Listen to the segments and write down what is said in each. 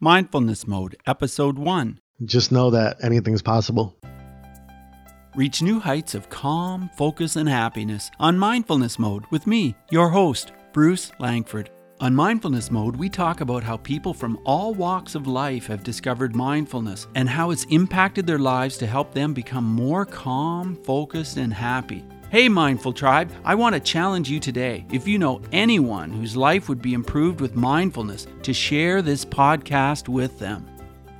Mindfulness Mode, Episode 1. Just know that anything's possible. Reach new heights of calm, focus, and happiness on Mindfulness Mode with me, your host, Bruce Langford. On Mindfulness Mode, we talk about how people from all walks of life have discovered mindfulness and how it's impacted their lives to help them become more calm, focused, and happy. Hey, Mindful Tribe, I want to challenge you today. If you know anyone whose life would be improved with mindfulness, to share this podcast with them.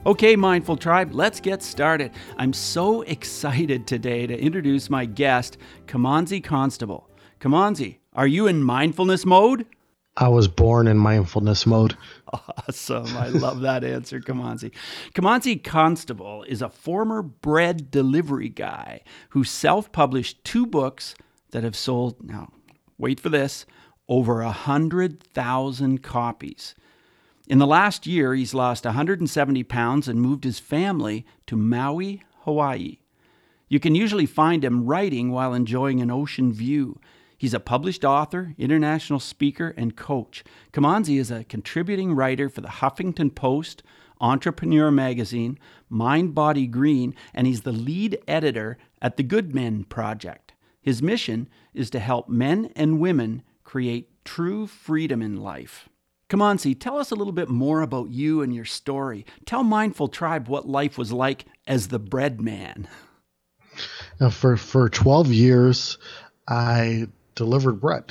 Okay, Mindful Tribe, let's get started. I'm so excited today to introduce my guest, Kimanzi Constable. Kimanzi, are you in mindfulness mode? I was born in mindfulness mode. Awesome. I love that answer, Kimanzi. Kimanzi Constable is a former bread delivery guy who self published two books that have sold, now, wait for this, over a 100,000 copies. In the last year, he's lost 170 pounds and moved his family to Maui, Hawaii. You can usually find him writing while enjoying an ocean view. He's a published author, international speaker, and coach. Kimanzi is a contributing writer for the Huffington Post, Entrepreneur Magazine, Mind Body Green, and he's the lead editor at the Good Men Project. His mission is to help men and women create true freedom in life. Kimanzi, tell us a little bit more about you and your story. Tell Mindful Tribe what life was like as the bread man. Now, for for 12 years, I delivered bread.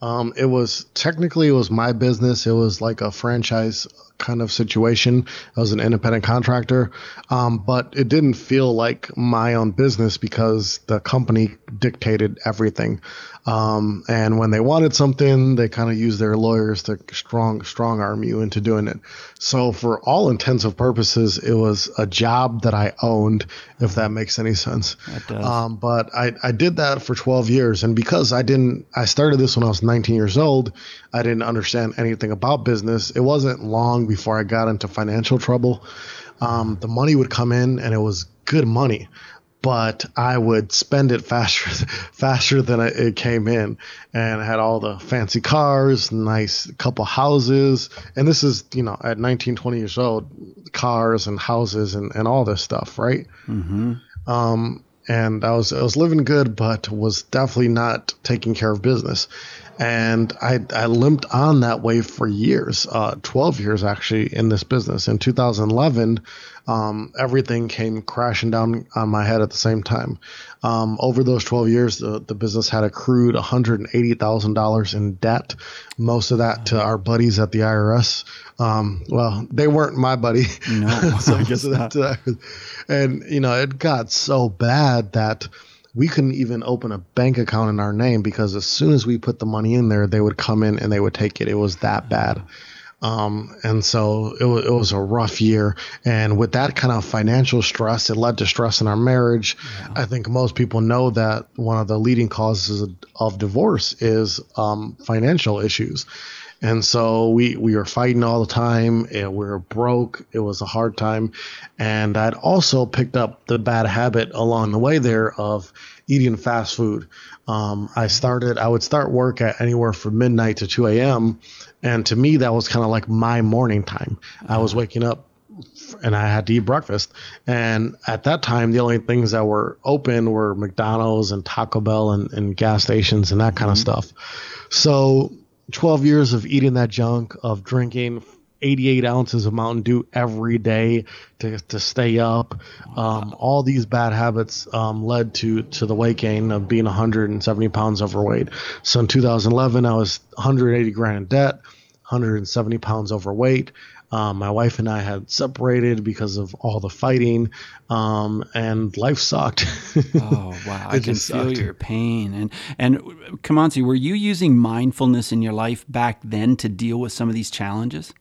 Um, it was technically it was my business. It was like a franchise kind of situation. I was an independent contractor, um, but it didn't feel like my own business because the company dictated everything. Um, and when they wanted something, they kind of used their lawyers to strong strong arm you into doing it. So for all intensive purposes, it was a job that I owned, if that makes any sense. Um, but I, I did that for 12 years, and because I didn't, I started this when I was 19 years old. I didn't understand anything about business. It wasn't long before I got into financial trouble. Um, the money would come in, and it was good money but I would spend it faster faster than it came in, and I had all the fancy cars, nice couple houses, and this is you know at 19, 20 years old, cars and houses and, and all this stuff, right? Mm-hmm. Um, and I was I was living good, but was definitely not taking care of business, and I I limped on that way for years, uh, 12 years actually in this business. In 2011 um, everything came crashing down on my head at the same time. Um, over those 12 years, the, the business had accrued $180,000 in debt, most of that to our buddies at the IRS. Um, well, they weren't my buddy. No, so I guess that that- And, you know, it got so bad that we couldn't even open a bank account in our name because as soon as we put the money in there, they would come in and they would take it. It was that bad. Um, and so it, wa- it was a rough year. And with that kind of financial stress, it led to stress in our marriage. I think most people know that one of the leading causes of, of divorce is um, financial issues. And so we, we were fighting all the time. And we were broke. It was a hard time. And I'd also picked up the bad habit along the way there of eating fast food. Um, I started, I would start work at anywhere from midnight to 2 a.m. And to me, that was kind of like my morning time. I was uh-huh. waking up and I had to eat breakfast. And at that time, the only things that were open were McDonald's and Taco Bell and, and gas stations and that kind of mm-hmm. stuff. So 12 years of eating that junk, of drinking 88 ounces of Mountain Dew every day to, to stay up. Um, all these bad habits um, led to, to the weight gain of being 170 pounds overweight. So in 2011, I was 180 grand in debt, 170 pounds overweight. Um, my wife and I had separated because of all the fighting, um, and life sucked. Oh wow, I can feel sucked. your pain. And and Kimanzi, were you using mindfulness in your life back then to deal with some of these challenges?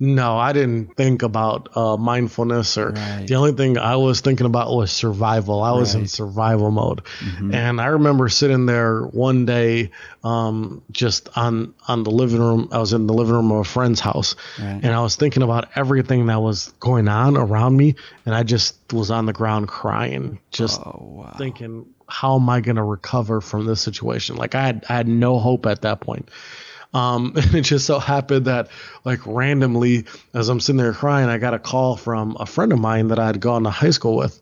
No, I didn't think about uh, mindfulness or Right. the only thing I was thinking about was survival. I was in survival mode. Mhm. And I remember sitting there one day, um, just on on the living room. I was in the living room of a friend's house, Right. and I was thinking about everything that was going on around me, and I just was on the ground crying, just oh wow. thinking, how am I going to recover from this situation? Like I had I had no hope at that point. Um, and it just so happened that, like, randomly, as I'm sitting there crying, I got a call from a friend of mine that I had gone to high school with.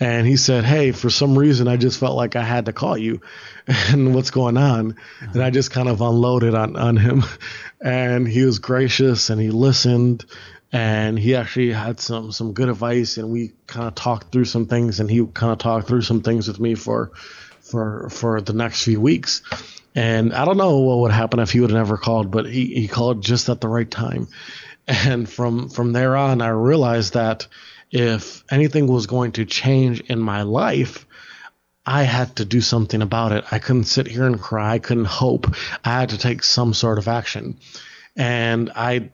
And he said, Hey, for some reason, I just felt like I had to call you. And what's going on? And I just kind of unloaded on, on him. And he was gracious and he listened and he actually had some some good advice and we kind of talked through some things and he kind of talked through some things with me for for for the next few weeks and i don't know what would happen if he would have never called but he, he called just at the right time and from from there on i realized that if anything was going to change in my life I had to do something about it. I couldn't sit here and cry. I couldn't hope. I had to take some sort of action. And I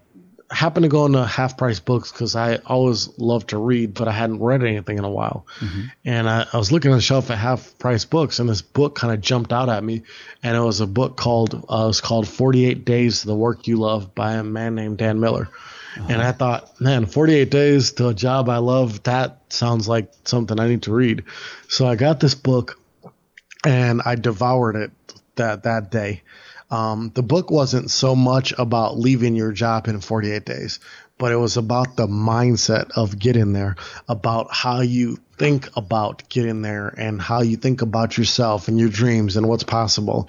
happened to go into half price books because I always loved to read, but I hadn't read anything in a while. Mm-hmm. And I, I, was looking on the shelf at half price books, and this book kind of jumped out at me. And it was a book called uh, it was called 48 Days to the Work You Love by a man named Dan Miller. Uh-huh. And I thought, man, 48 days to a job I love, that sounds like something I need to read. So I got this book and I devoured it that that day. Um, the book wasn't so much about leaving your job in 48 days, but it was about the mindset of getting there, about how you think about getting there and how you think about yourself and your dreams and what's possible.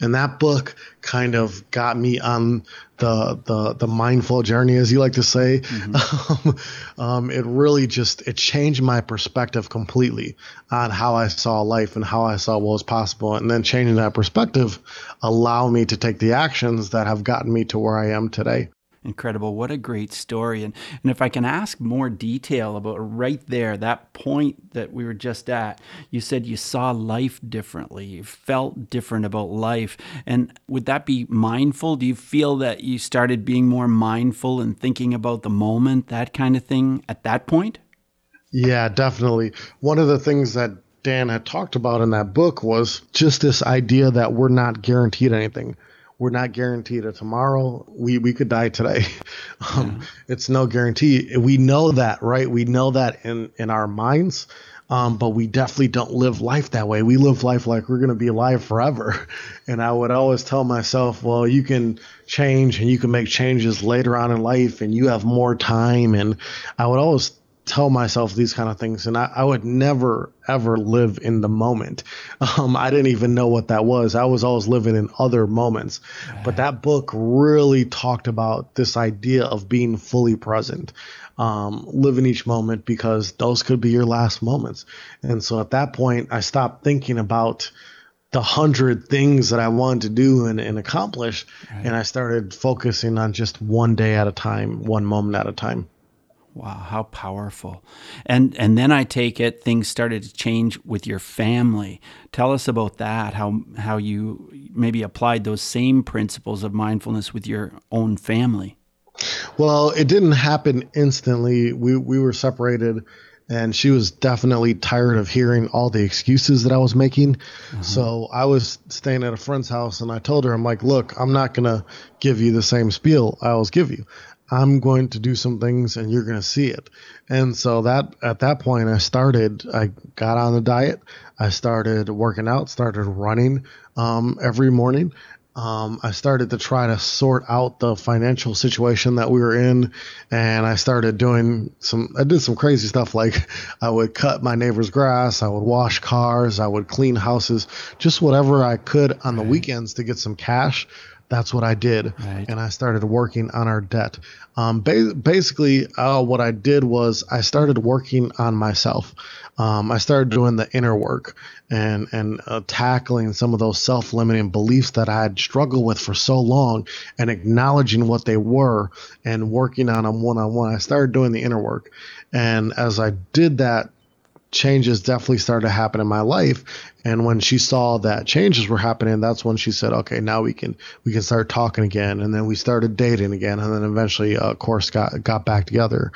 And that book kind of got me on the the the mindful journey, as you like to say. Mm-hmm. um, it really just it changed my perspective completely on how I saw life and how I saw what was possible. And then changing that perspective allowed me to take the actions that have gotten me to where I am today. Incredible. What a great story. And, and if I can ask more detail about right there, that point that we were just at, you said you saw life differently, you felt different about life. And would that be mindful? Do you feel that you started being more mindful and thinking about the moment, that kind of thing at that point? Yeah, definitely. One of the things that Dan had talked about in that book was just this idea that we're not guaranteed anything we're not guaranteed a tomorrow. We we could die today. Um, yeah. It's no guarantee. We know that, right? We know that in in our minds. Um, but we definitely don't live life that way. We live life like we're going to be alive forever. And I would always tell myself, well, you can change and you can make changes later on in life and you have more time. And I would always tell myself these kind of things and I, I, would never ever live in the moment um, i didn't even know what that was i was always living in other moments but that book really talked about this idea of being fully present um, living each moment because those could be your last moments and so at that point i stopped thinking about the hundred things that I wanted to do and, and accomplish. Right. And I started focusing on just one day at a time, one moment at a time. Wow, how powerful. And and then I take it things started to change with your family. Tell us about that, how how you maybe applied those same principles of mindfulness with your own family. Well, it didn't happen instantly. We we were separated and she was definitely tired of hearing all the excuses that I was making. Mm-hmm. So I was staying at a friend's house and I told her, I'm like, look, I'm not going to give you the same spiel I always give you. I'm going to do some things and you're going to see it. And so that at that point I started I got on the diet. I started working out, started running um, every morning. Um, I started to try to sort out the financial situation that we were in, and I started doing some. I did some crazy stuff like I would cut my neighbor's grass, I would wash cars, I would clean houses, just whatever I could on the weekends to get some cash that's what I did, right. and I started working on our debt. Um, ba- basically, uh, what I did was I started working on myself. Um, I started doing the inner work and and uh, tackling some of those self-limiting beliefs that I had struggled with for so long, and acknowledging what they were and working on them one-on-one. I started doing the inner work, and as I did that, changes definitely started to happen in my life and when she saw that changes were happening that's when she said okay now we can we can start talking again and then we started dating again and then eventually uh, of course got got back together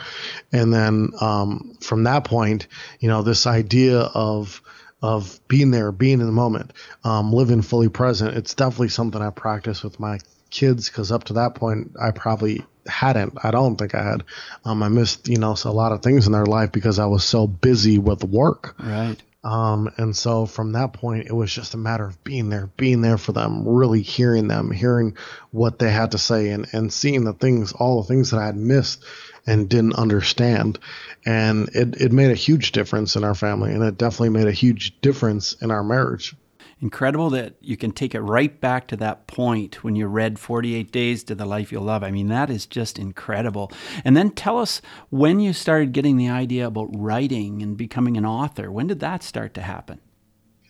and then um, from that point you know this idea of of being there being in the moment um, living fully present it's definitely something i practice with my kids because up to that point i probably hadn't. I don't think I had. Um, I missed, you know, a lot of things in their life because I was so busy with work. Right. Um, and so from that point, it was just a matter of being there, being there for them, really hearing them, hearing what they had to say, and, and seeing the things, all the things that I had missed and didn't understand. And it, it made a huge difference in our family, and it definitely made a huge difference in our marriage incredible that you can take it right back to that point when you read 48 Days to the Life You'll Love. I mean, that is just incredible. And then tell us when you started getting the idea about writing and becoming an author. When did that start to happen?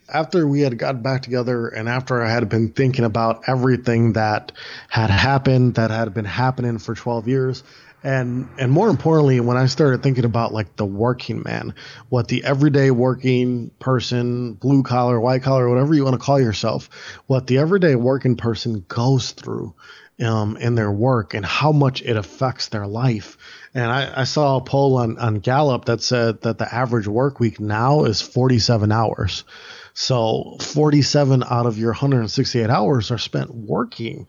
After we had got back together and after I had been thinking about everything that had happened, that had been happening for 12 years, and and more importantly when i started thinking about like the working man what the everyday working person blue collar white collar whatever you want to call yourself what the everyday working person goes through um, in their work and how much it affects their life. And I, I saw a poll on, on gallup that said that the average work week now is 47 hours so 47 out of your 168 hours are spent working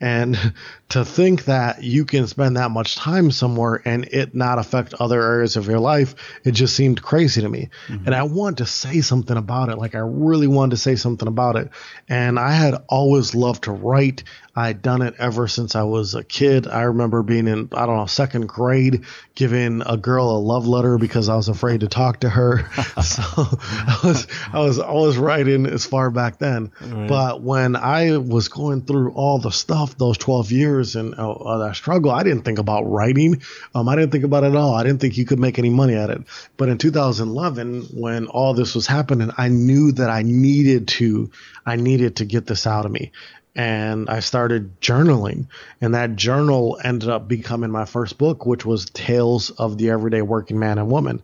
and to think that you can spend that much time somewhere and it not affect other areas of your life, it just seemed crazy to me. Mm-hmm. And I wanted to say something about it. Like I really wanted to say something about it. And I had always loved to write. I'd done it ever since I was a kid. I remember being in, I don't know, second grade, giving a girl a love letter because I was afraid to talk to her. so I was, I was always writing as far back then. Right. But when I was going through all the stuff, those 12 years and uh, uh, that struggle, I didn't think about writing. Um, I didn't think about it at all. I didn't think you could make any money at it. But in 2011, when all this was happening, I knew that I needed to, I needed to get this out of me and I started journaling. And that journal ended up becoming my first book, which was Tales of the Everyday Working Man and Woman.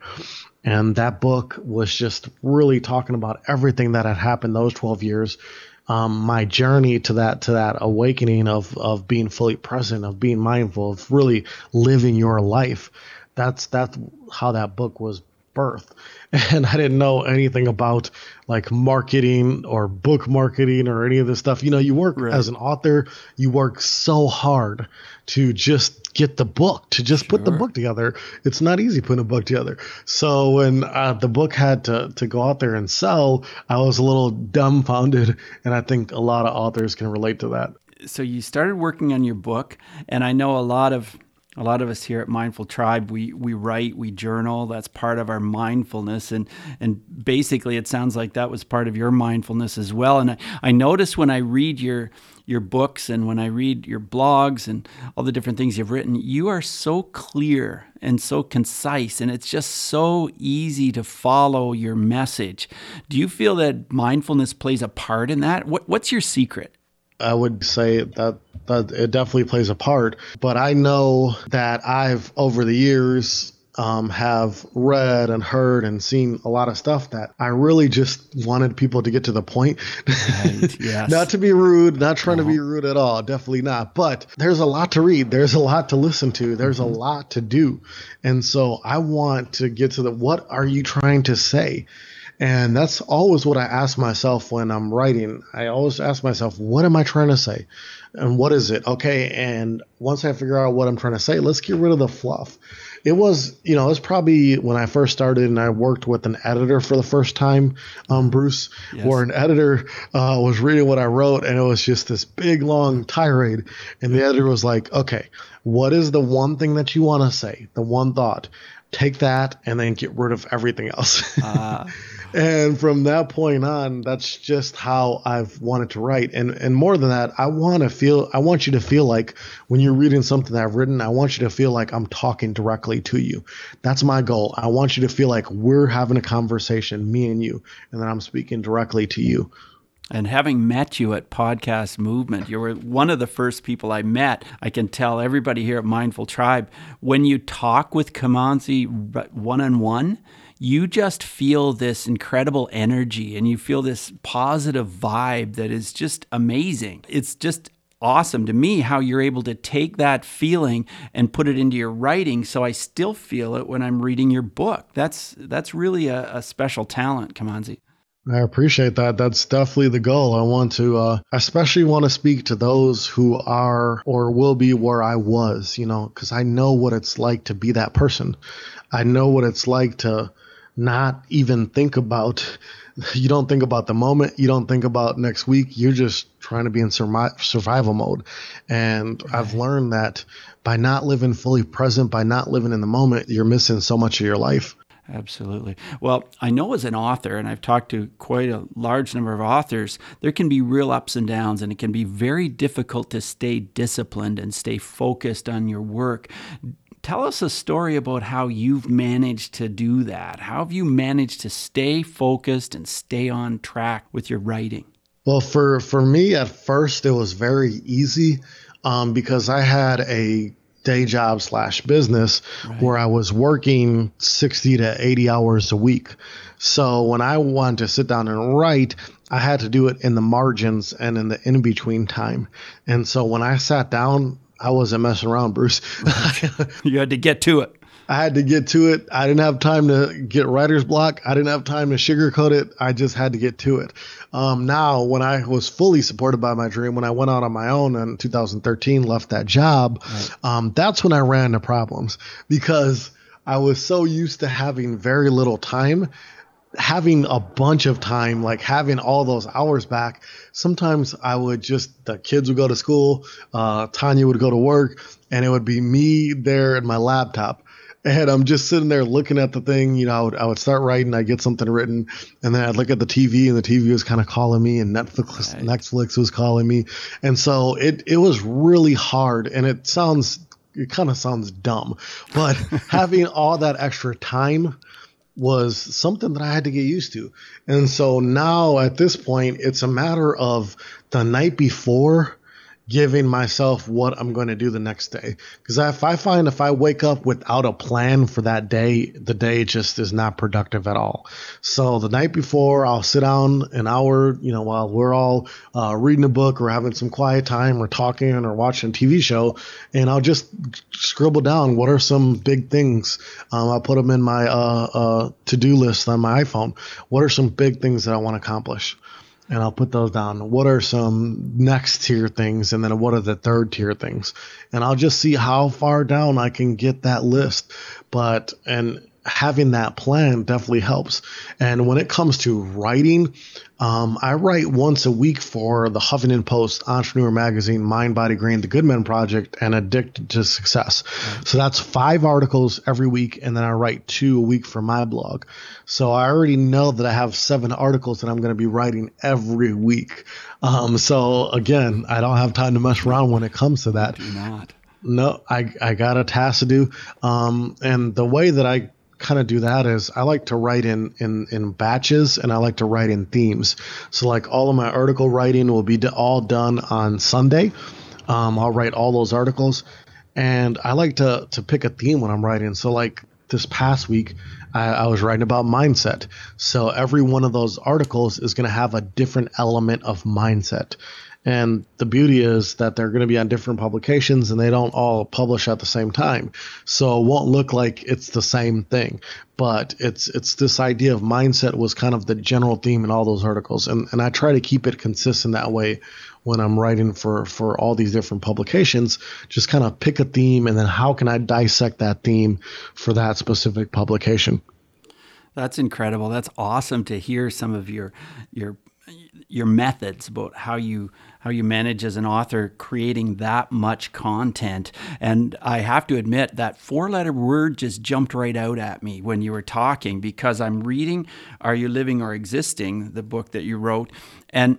And that book was just really talking about everything that had happened those 12 years. Um, my journey to that to that awakening of of being fully present, of being mindful, of really living your life. That's that's how that book was birthed. And I didn't know anything about like marketing or book marketing or any of this stuff. You know, you work right. as an author, you work so hard to just get the book, to just sure. put the book together. It's not easy putting a book together. So when uh, the book had to, to go out there and sell, I was a little dumbfounded. And I think a lot of authors can relate to that. So you started working on your book, and I know a lot of a lot of us here at Mindful Tribe, we we write, we journal. That's part of our mindfulness, and and basically, it sounds like that was part of your mindfulness as well. And I, I notice when I read your your books and when I read your blogs and all the different things you've written, you are so clear and so concise, and it's just so easy to follow your message. Do you feel that mindfulness plays a part in that? What, what's your secret? I would say that that it definitely plays a part. But I know that I've over the years um, have read and heard and seen a lot of stuff that I really just wanted people to get to the point. Right, yes. not to be rude, not trying uh-huh. to be uh-huh. rude at all, definitely not. But there's a lot to read, there's a lot to listen to, there's mm-hmm. a lot to do. And so I want to get to the what are you trying to say? And that's always what I ask myself when I'm writing. I always ask myself, what am I trying to say? And what is it? Okay. And once I figure out what I'm trying to say, let's get rid of the fluff. It was, you know, it was probably when I first started and I worked with an editor for the first time, um, Bruce, yes. where an editor uh, was reading what I wrote and it was just this big, long tirade. And the editor was like, okay, what is the one thing that you want to say? The one thought. Take that and then get rid of everything else. uh. and from that point on that's just how i've wanted to write and and more than that i want to feel i want you to feel like when you're reading something that i've written i want you to feel like i'm talking directly to you that's my goal i want you to feel like we're having a conversation me and you and then i'm speaking directly to you and having met you at Podcast Movement, you were one of the first people I met. I can tell everybody here at Mindful Tribe when you talk with Kimanzi one on one, you just feel this incredible energy and you feel this positive vibe that is just amazing. It's just awesome to me how you're able to take that feeling and put it into your writing so I still feel it when I'm reading your book. That's that's really a, a special talent, Kimanzi. I appreciate that. That's definitely the goal. I want to, uh, especially want to speak to those who are or will be where I was, you know, because I know what it's like to be that person. I know what it's like to not even think about you don't think about the moment you don't think about next week you're just trying to be in survival mode and i've learned that by not living fully present by not living in the moment you're missing so much of your life Absolutely. Well, I know as an author, and I've talked to quite a large number of authors, there can be real ups and downs, and it can be very difficult to stay disciplined and stay focused on your work. Tell us a story about how you've managed to do that. How have you managed to stay focused and stay on track with your writing? Well, for, for me, at first, it was very easy um, because I had a day job slash business right. where I was working 60 to 80 hours a week. So when I wanted to sit down and write, I had to do it in the margins and in the in between time. And so when I sat down, I wasn't messing around, Bruce. you had to get to it. I had to get to it. I didn't have time to get writer's block. I didn't have time to sugarcoat it. I just had to get to it. Um, now, when I was fully supported by my dream, when I went out on my own in 2013, left that job, right. um, that's when I ran into problems because I was so used to having very little time having a bunch of time, like having all those hours back, sometimes I would just, the kids would go to school, uh, Tanya would go to work, and it would be me there at my laptop and I'm just sitting there looking at the thing. You know, I would, I would start writing, I'd get something written, and then I'd look at the TV, and the TV was kind of calling me, and Netflix right. Netflix was calling me, and so it it was really hard, and it sounds it kind of sounds dumb, but having all that extra time was something that I had to get used to, and so now at this point, it's a matter of the night before giving myself what I'm going to do the next day. Because if I find if I wake up without a plan for that day, the day just is not productive at all. So the night before, I'll sit down an hour, you know, while we're all uh, reading a book or having some quiet time or talking or watching a TV show, and I'll just scribble down what are some big things. Um, I'll put them in my uh, uh, to do list on my iPhone. What are some big things that I want to accomplish? And I'll put those down. What are some next tier things, and then what are the third tier things, and I'll just see how far down I can get that list. But and having that plan definitely helps. And when it comes to writing, um, I write once a week for the Huffington Post, Entrepreneur Magazine, Mind, Body, Green, The Good Men Project, and Addicted to Success. So that's five articles every week, and then I write two a week for my blog. So I already know that I have seven articles that I'm going to be writing every week. Um, so again, I don't have time to mess around when it comes to that. Do not. No, I, I got a task to do. Um, and the way that I kind of do that is I like to write in, in, in batches and I like to write in themes. So, like, all of my article writing will be all done on Sunday. Um, I'll write all those articles. And I like to, to pick a theme when I'm writing. So, like, this past week, I, I was writing about mindset. So, every one of those articles is going to have a different element of mindset. And the beauty is that they're going to be on different publications and they don't all publish at the same time. So it won't look like it's the same thing. But it's it's this idea of mindset was kind of the general theme in all those articles. And and I try to keep it consistent that way when I'm writing for for all these different publications. Just kind of pick a theme and then how can I dissect that theme for that specific publication. That's incredible. That's awesome to hear some of your your your methods about how you how you manage as an author creating that much content. And I have to admit that four letter word just jumped right out at me when you were talking because I'm reading Are You Living or Existing, the book that you wrote. And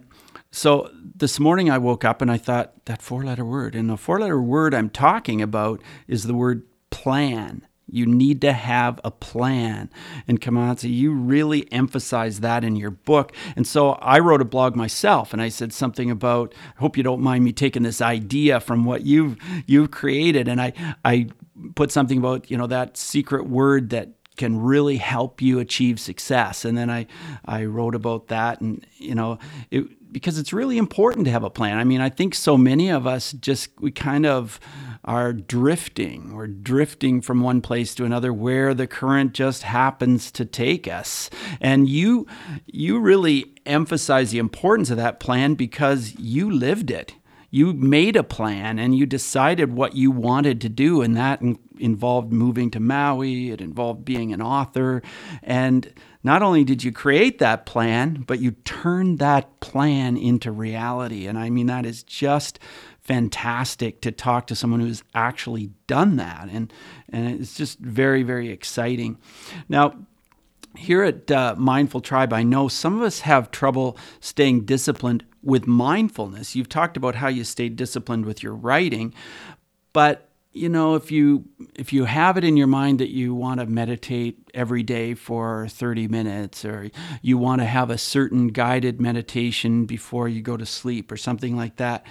so this morning I woke up and I thought that four letter word. And the four letter word I'm talking about is the word plan. You need to have a plan. And Kimanzi, you really emphasize that in your book. And so I wrote a blog myself and I said something about, I hope you don't mind me taking this idea from what you've you've created. And I I put something about, you know, that secret word that can really help you achieve success. And then I, I wrote about that and, you know, it, because it's really important to have a plan. I mean, I think so many of us just, we kind of are drifting. We're drifting from one place to another where the current just happens to take us. And you, you really emphasize the importance of that plan because you lived it you made a plan and you decided what you wanted to do, and that in- involved moving to Maui. It involved being an author, and not only did you create that plan, but you turned that plan into reality. And I mean, that is just fantastic to talk to someone who's actually done that. And, and it's just very, very exciting. Now, here at uh, Mindful Tribe, I know some of us have trouble staying disciplined with mindfulness. You've talked about how you stay disciplined with your writing, but you know if you if you have it in your mind that you want to meditate every day for 30 minutes or you want to have a certain guided meditation before you go to sleep or something like that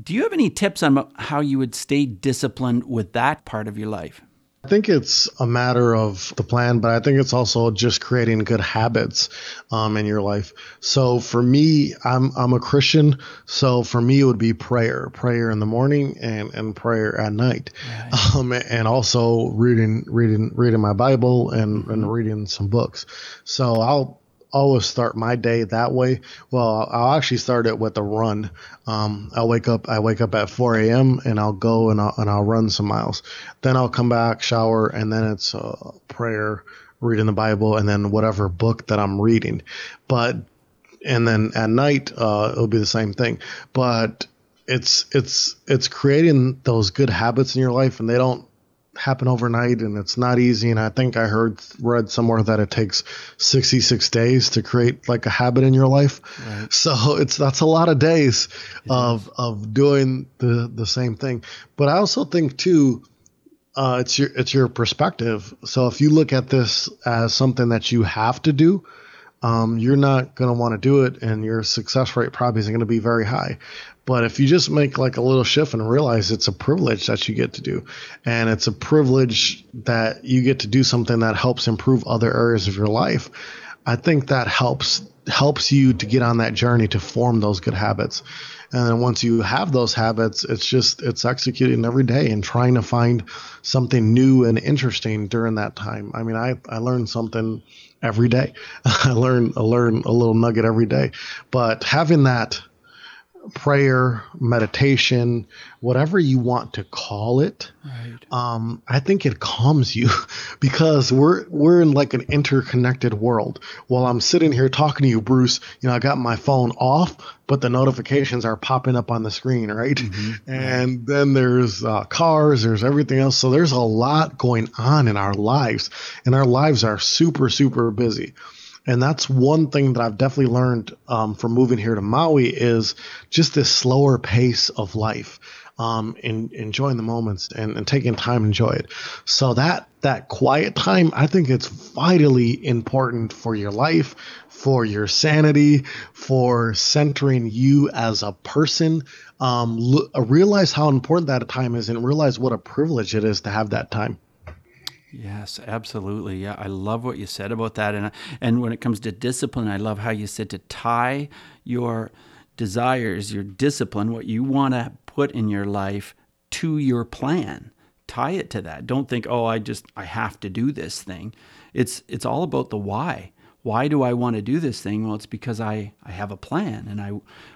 do you have any tips on how you would stay disciplined with that part of your life I think it's a matter of the plan, but I think it's also just creating good habits um, in your life. So for me, I'm I'm a Christian, so for me it would be prayer, prayer in the morning and, and prayer at night, right. um, and also reading reading reading my Bible and, and reading some books. So I'll always start my day that way. Well, I'll actually start it with a run. Um, I'll wake up. I wake up at 4 a.m. and I'll go and I'll, and I'll run some miles. Then I'll come back, shower, and then it's a prayer, reading the Bible, and then whatever book that I'm reading. But and then at night uh, it'll be the same thing. But it's it's it's creating those good habits in your life, and they don't happen overnight and it's not easy. And i think i heard read somewhere that it takes 66 days to create like a habit in your life. Right. so it's that's a lot of days it of is. of doing the the same thing. But i also think too uh, it's your it's your perspective. So if you look at this as something that you have to do um, you're not going to want to do it and your success rate probably isn't going to be very high but if you just make like a little shift and realize it's a privilege that you get to do, and it's a privilege that you get to do something that helps improve other areas of your life, I think that helps helps you to get on that journey to form those good habits. And then once you have those habits, it's just it's executing every day and trying to find something new and interesting during that time. I mean, I I learn something every day. I learn I learn a little nugget every day. But having that prayer, meditation, whatever you want to call it. Right. Um, I think it calms you because we're we're in like an interconnected world. While I'm sitting here talking to you, Bruce, you know, I got my phone off, but the notifications are popping up on the screen, right? Mm-hmm. And then there's uh, cars, there's everything else. So there's a lot going on in our lives, and our lives are super super busy. And that's one thing that I've definitely learned um, from moving here to Maui is just this slower pace of life, um, in, enjoying the moments and, and taking time to enjoy it. So that that quiet time, I think it's vitally important for your life, for your sanity, for centering you as a person. Um, l- realize how important that time is, and realize what a privilege it is to have that time. Yes, absolutely. Yeah, I love what you said about that, and and when it comes to discipline, I love how you said to tie your desires, your discipline, what you want to put in your life, to your plan. Tie it to that. Don't think, oh, I just I have to do this thing. It's it's all about the why why do I want to do this thing? Well, it's because I, I have a plan and I,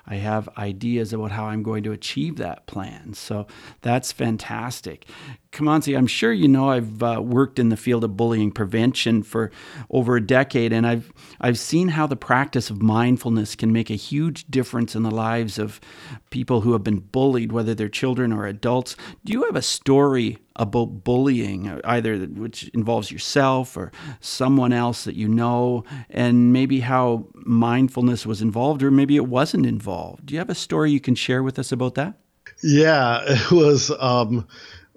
I have ideas about how I'm going to achieve that plan. So that's fantastic. Kimanzi, I'm sure you know I've uh, worked in the field of bullying prevention for over a decade, and I've I've seen how the practice of mindfulness can make a huge difference in the lives of people who have been bullied, whether they're children or adults. Do you have a story about bullying, either which involves yourself or someone else that you know, and maybe how mindfulness was involved, or maybe it wasn't involved? Do you have a story you can share with us about that? Yeah, it was. Um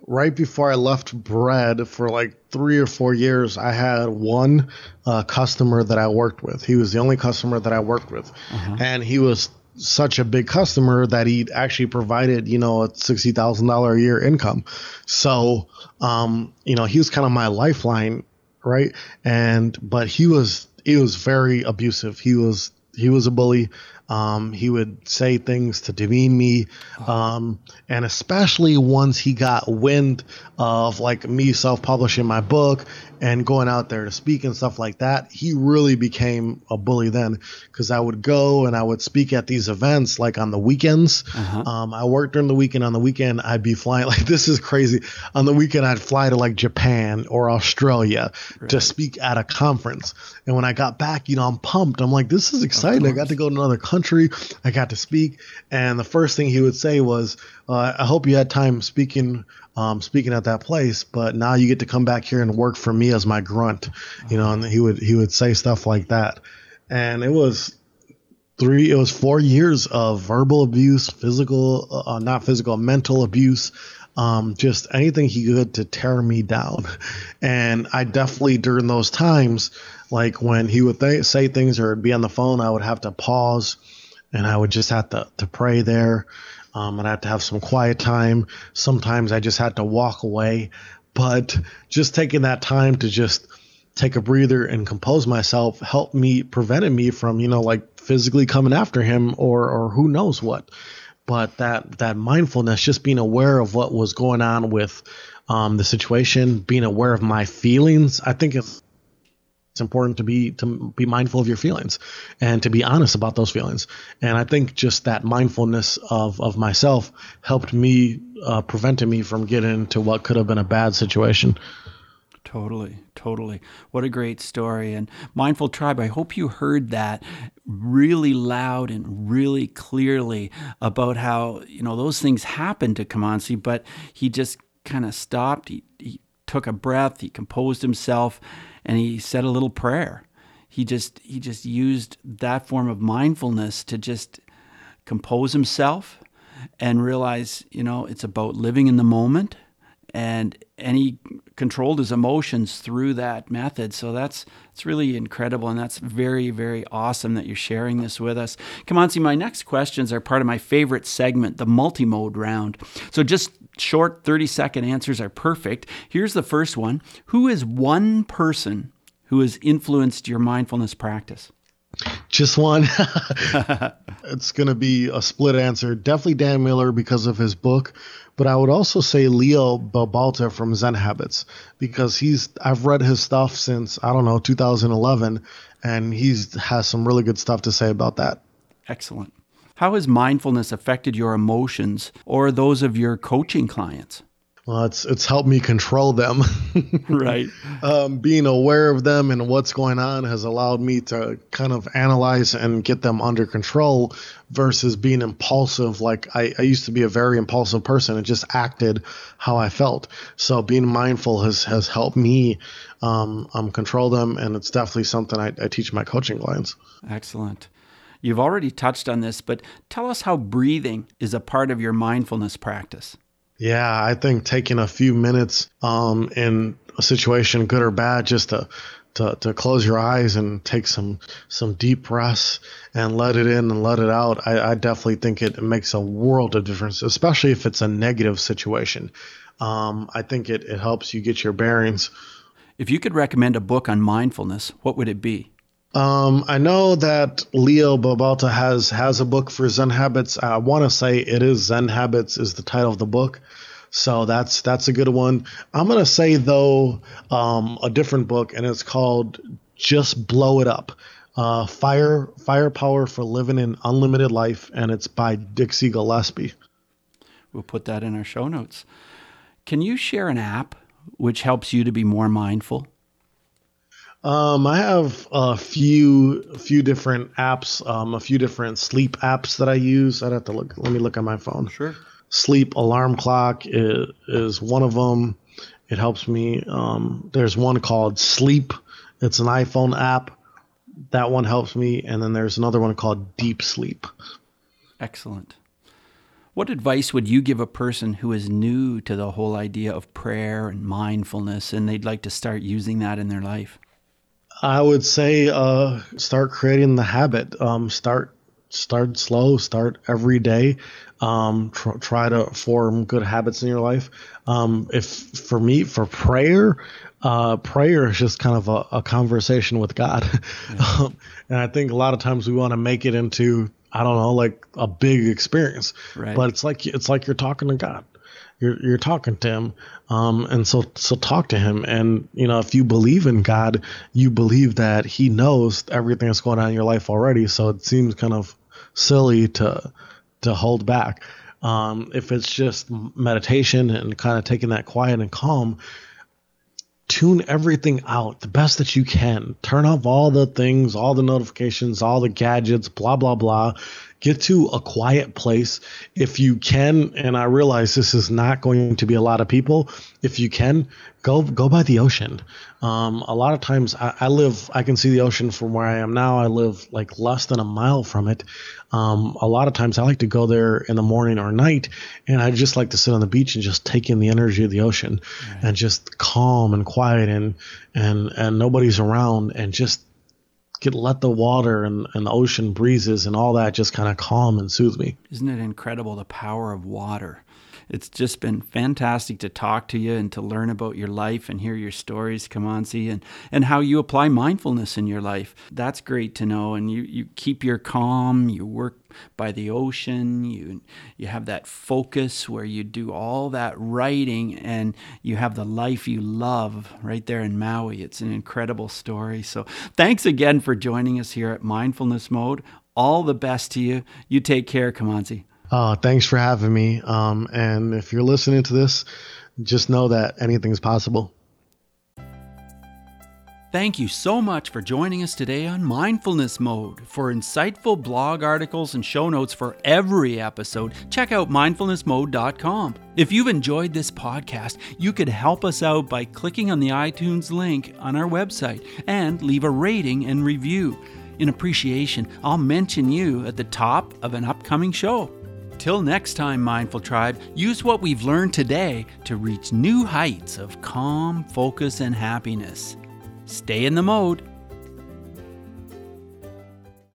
right before I left bread for like three or four years, I had one uh, customer that I worked with. He was the only customer that I worked with, uh-huh. and he was such a big customer that he actually provided you know a sixty thousand dollar a year income. So um, you know he was kind of my lifeline, right? And but he was he was very abusive. He was he was a bully. Um, he would say things to demean me, um, and especially once he got wind of like me self-publishing my book and going out there to speak and stuff like that, he really became a bully then. Because I would go and I would speak at these events like on the weekends. Uh-huh. Um, I worked during the weekend. On the weekend, I'd be flying. Like this is crazy. On the weekend, I'd fly to like Japan or Australia right. to speak at a conference. And when I got back, you know, I'm pumped. I'm like, this is exciting. I got to go to another country. I got to speak. And the first thing he would say was, uh, I hope you had time speaking um, speaking at that place, but now you get to come back here and work for me as my grunt, you know, and he would he would say stuff like that. And it was three it was four years of verbal abuse, physical uh, not physical, mental abuse, um, just anything he could to tear me down. And I definitely during those times, like when he would th- say things or be on the phone, I would have to pause and I would just have to, to pray there. Um, and I had to have some quiet time. Sometimes I just had to walk away. But just taking that time to just take a breather and compose myself helped me, prevented me from, you know, like physically coming after him or, or who knows what. But that, that mindfulness, just being aware of what was going on with um, the situation, being aware of my feelings, I think it's it's important to be to be mindful of your feelings and to be honest about those feelings and i think just that mindfulness of of myself helped me uh, prevented me from getting into what could have been a bad situation Totally, totally. What a great story. And Mindful Tribe, I hope you heard that really loud and really clearly about how, you know, those things happened to Kimanzi but he just kind of stopped. He, he took a breath, he composed himself, and he said a little prayer. He just he just used that form of mindfulness to just compose himself and realize, you know, it's about living in the moment and and he controlled his emotions through that method. So that's it's really incredible and that's very very awesome that you're sharing this with us. Kimanzi, my next questions are part of my favorite segment, the multi-mode round. So just short 30 second answers are perfect. Here's the first one. Who is one person who has influenced your mindfulness practice? Just one. it's going to be a split answer. Definitely Dan Miller because of his book, but I would also say Leo Babauta from Zen Habits because he's I've read his stuff since I don't know 2011 and he's has some really good stuff to say about that. Excellent. How has mindfulness affected your emotions or those of your coaching clients? Well, it's it's helped me control them. right. Um, being aware of them and what's going on has allowed me to kind of analyze and get them under control versus being impulsive. Like I, I used to be a very impulsive person and just acted how I felt. So being mindful has has helped me um, um, control them, and it's definitely something I, I teach my coaching clients. Excellent. You've already touched on this, but tell us how breathing is a part of your mindfulness practice. Yeah, I think taking a few minutes um, in a situation, good or bad, just to to, to close your eyes and take some some deep breaths and let it in and let it out. I, I definitely think it makes a world of difference, especially if it's a negative situation. Um, I think it, it helps you get your bearings. If you could recommend a book on mindfulness, what would it be? Um, I know that Leo Babauta has has a book for Zen Habits. I want to say it is Zen Habits is the title of the book, so that's that's a good one. I'm gonna say though um, a different book, and it's called Just Blow It Up. Uh, fire firepower for living an unlimited life, and it's by Dixie Gillespie. We'll put that in our show notes. Can you share an app which helps you to be more mindful? Um, I have a few few different apps, um, a few different sleep apps that I use. I'd have to look. Let me look at my phone. Sure. Sleep alarm clock is, is one of them. It helps me. Um, there's one called Sleep. It's an iPhone app. That one helps me. And then there's another one called Deep Sleep. Excellent. What advice would you give a person who is new to the whole idea of prayer and mindfulness and they'd like to start using that in their life? I would say uh, start creating the habit. Um, start start slow, start every day. Um, tr- try to form good habits in your life. Um, if for me, for prayer, uh, prayer is just kind of a, a conversation with God. Yeah. and I think a lot of times we want to make it into, I don't know, like a big experience, right. but it's like, it's like you're talking to God. You're, you're talking to him. Um, and so, so talk to him. And, you know, if you believe in God, you believe that he knows everything that's going on in your life already. So it seems kind of silly to, to hold back. Um, if it's just meditation and kind of taking that quiet and calm, tune everything out the best that you can. Turn off all the things, all the notifications, all the gadgets, blah, blah, blah. Get to a quiet place if you can. And I realize this is not going to be a lot of people. If you can, go go by the ocean. Um, a lot of times I, I, live, I can see the ocean from where I am now. I live like less than a mile from it. Um, a lot of times I like to go there in the morning or night, and I just like to sit on the beach and just take in the energy of the ocean, right. and just calm and quiet and and and nobody's around, and just get let the water and, and the ocean breezes and all that just kind of calm and soothe me. Isn't it incredible the power of water? It's just been fantastic to talk to you and to learn about your life and hear your stories, Kimanzi, and, and how you apply mindfulness in your life. That's great to know. And you, you keep your calm, you work by the ocean, you you have that focus where you do all that writing and you have the life you love right there in Maui. It's an incredible story. So thanks again for joining us here at Mindfulness Mode. All the best to you. You take care, Kimanzi. Uh, thanks for having me. Um, and if you're listening to this, just know that anything's possible. Thank you so much for joining us today on Mindfulness Mode. For insightful blog articles and show notes for every episode, check out mindfulnessmode.com. If you've enjoyed this podcast, you could help us out by clicking on the iTunes link on our website and leave a rating and review. In appreciation, I'll mention you at the top of an upcoming show. Till next time, Mindful Tribe, use what we've learned today to reach new heights of calm, focus, and happiness. Stay in the mode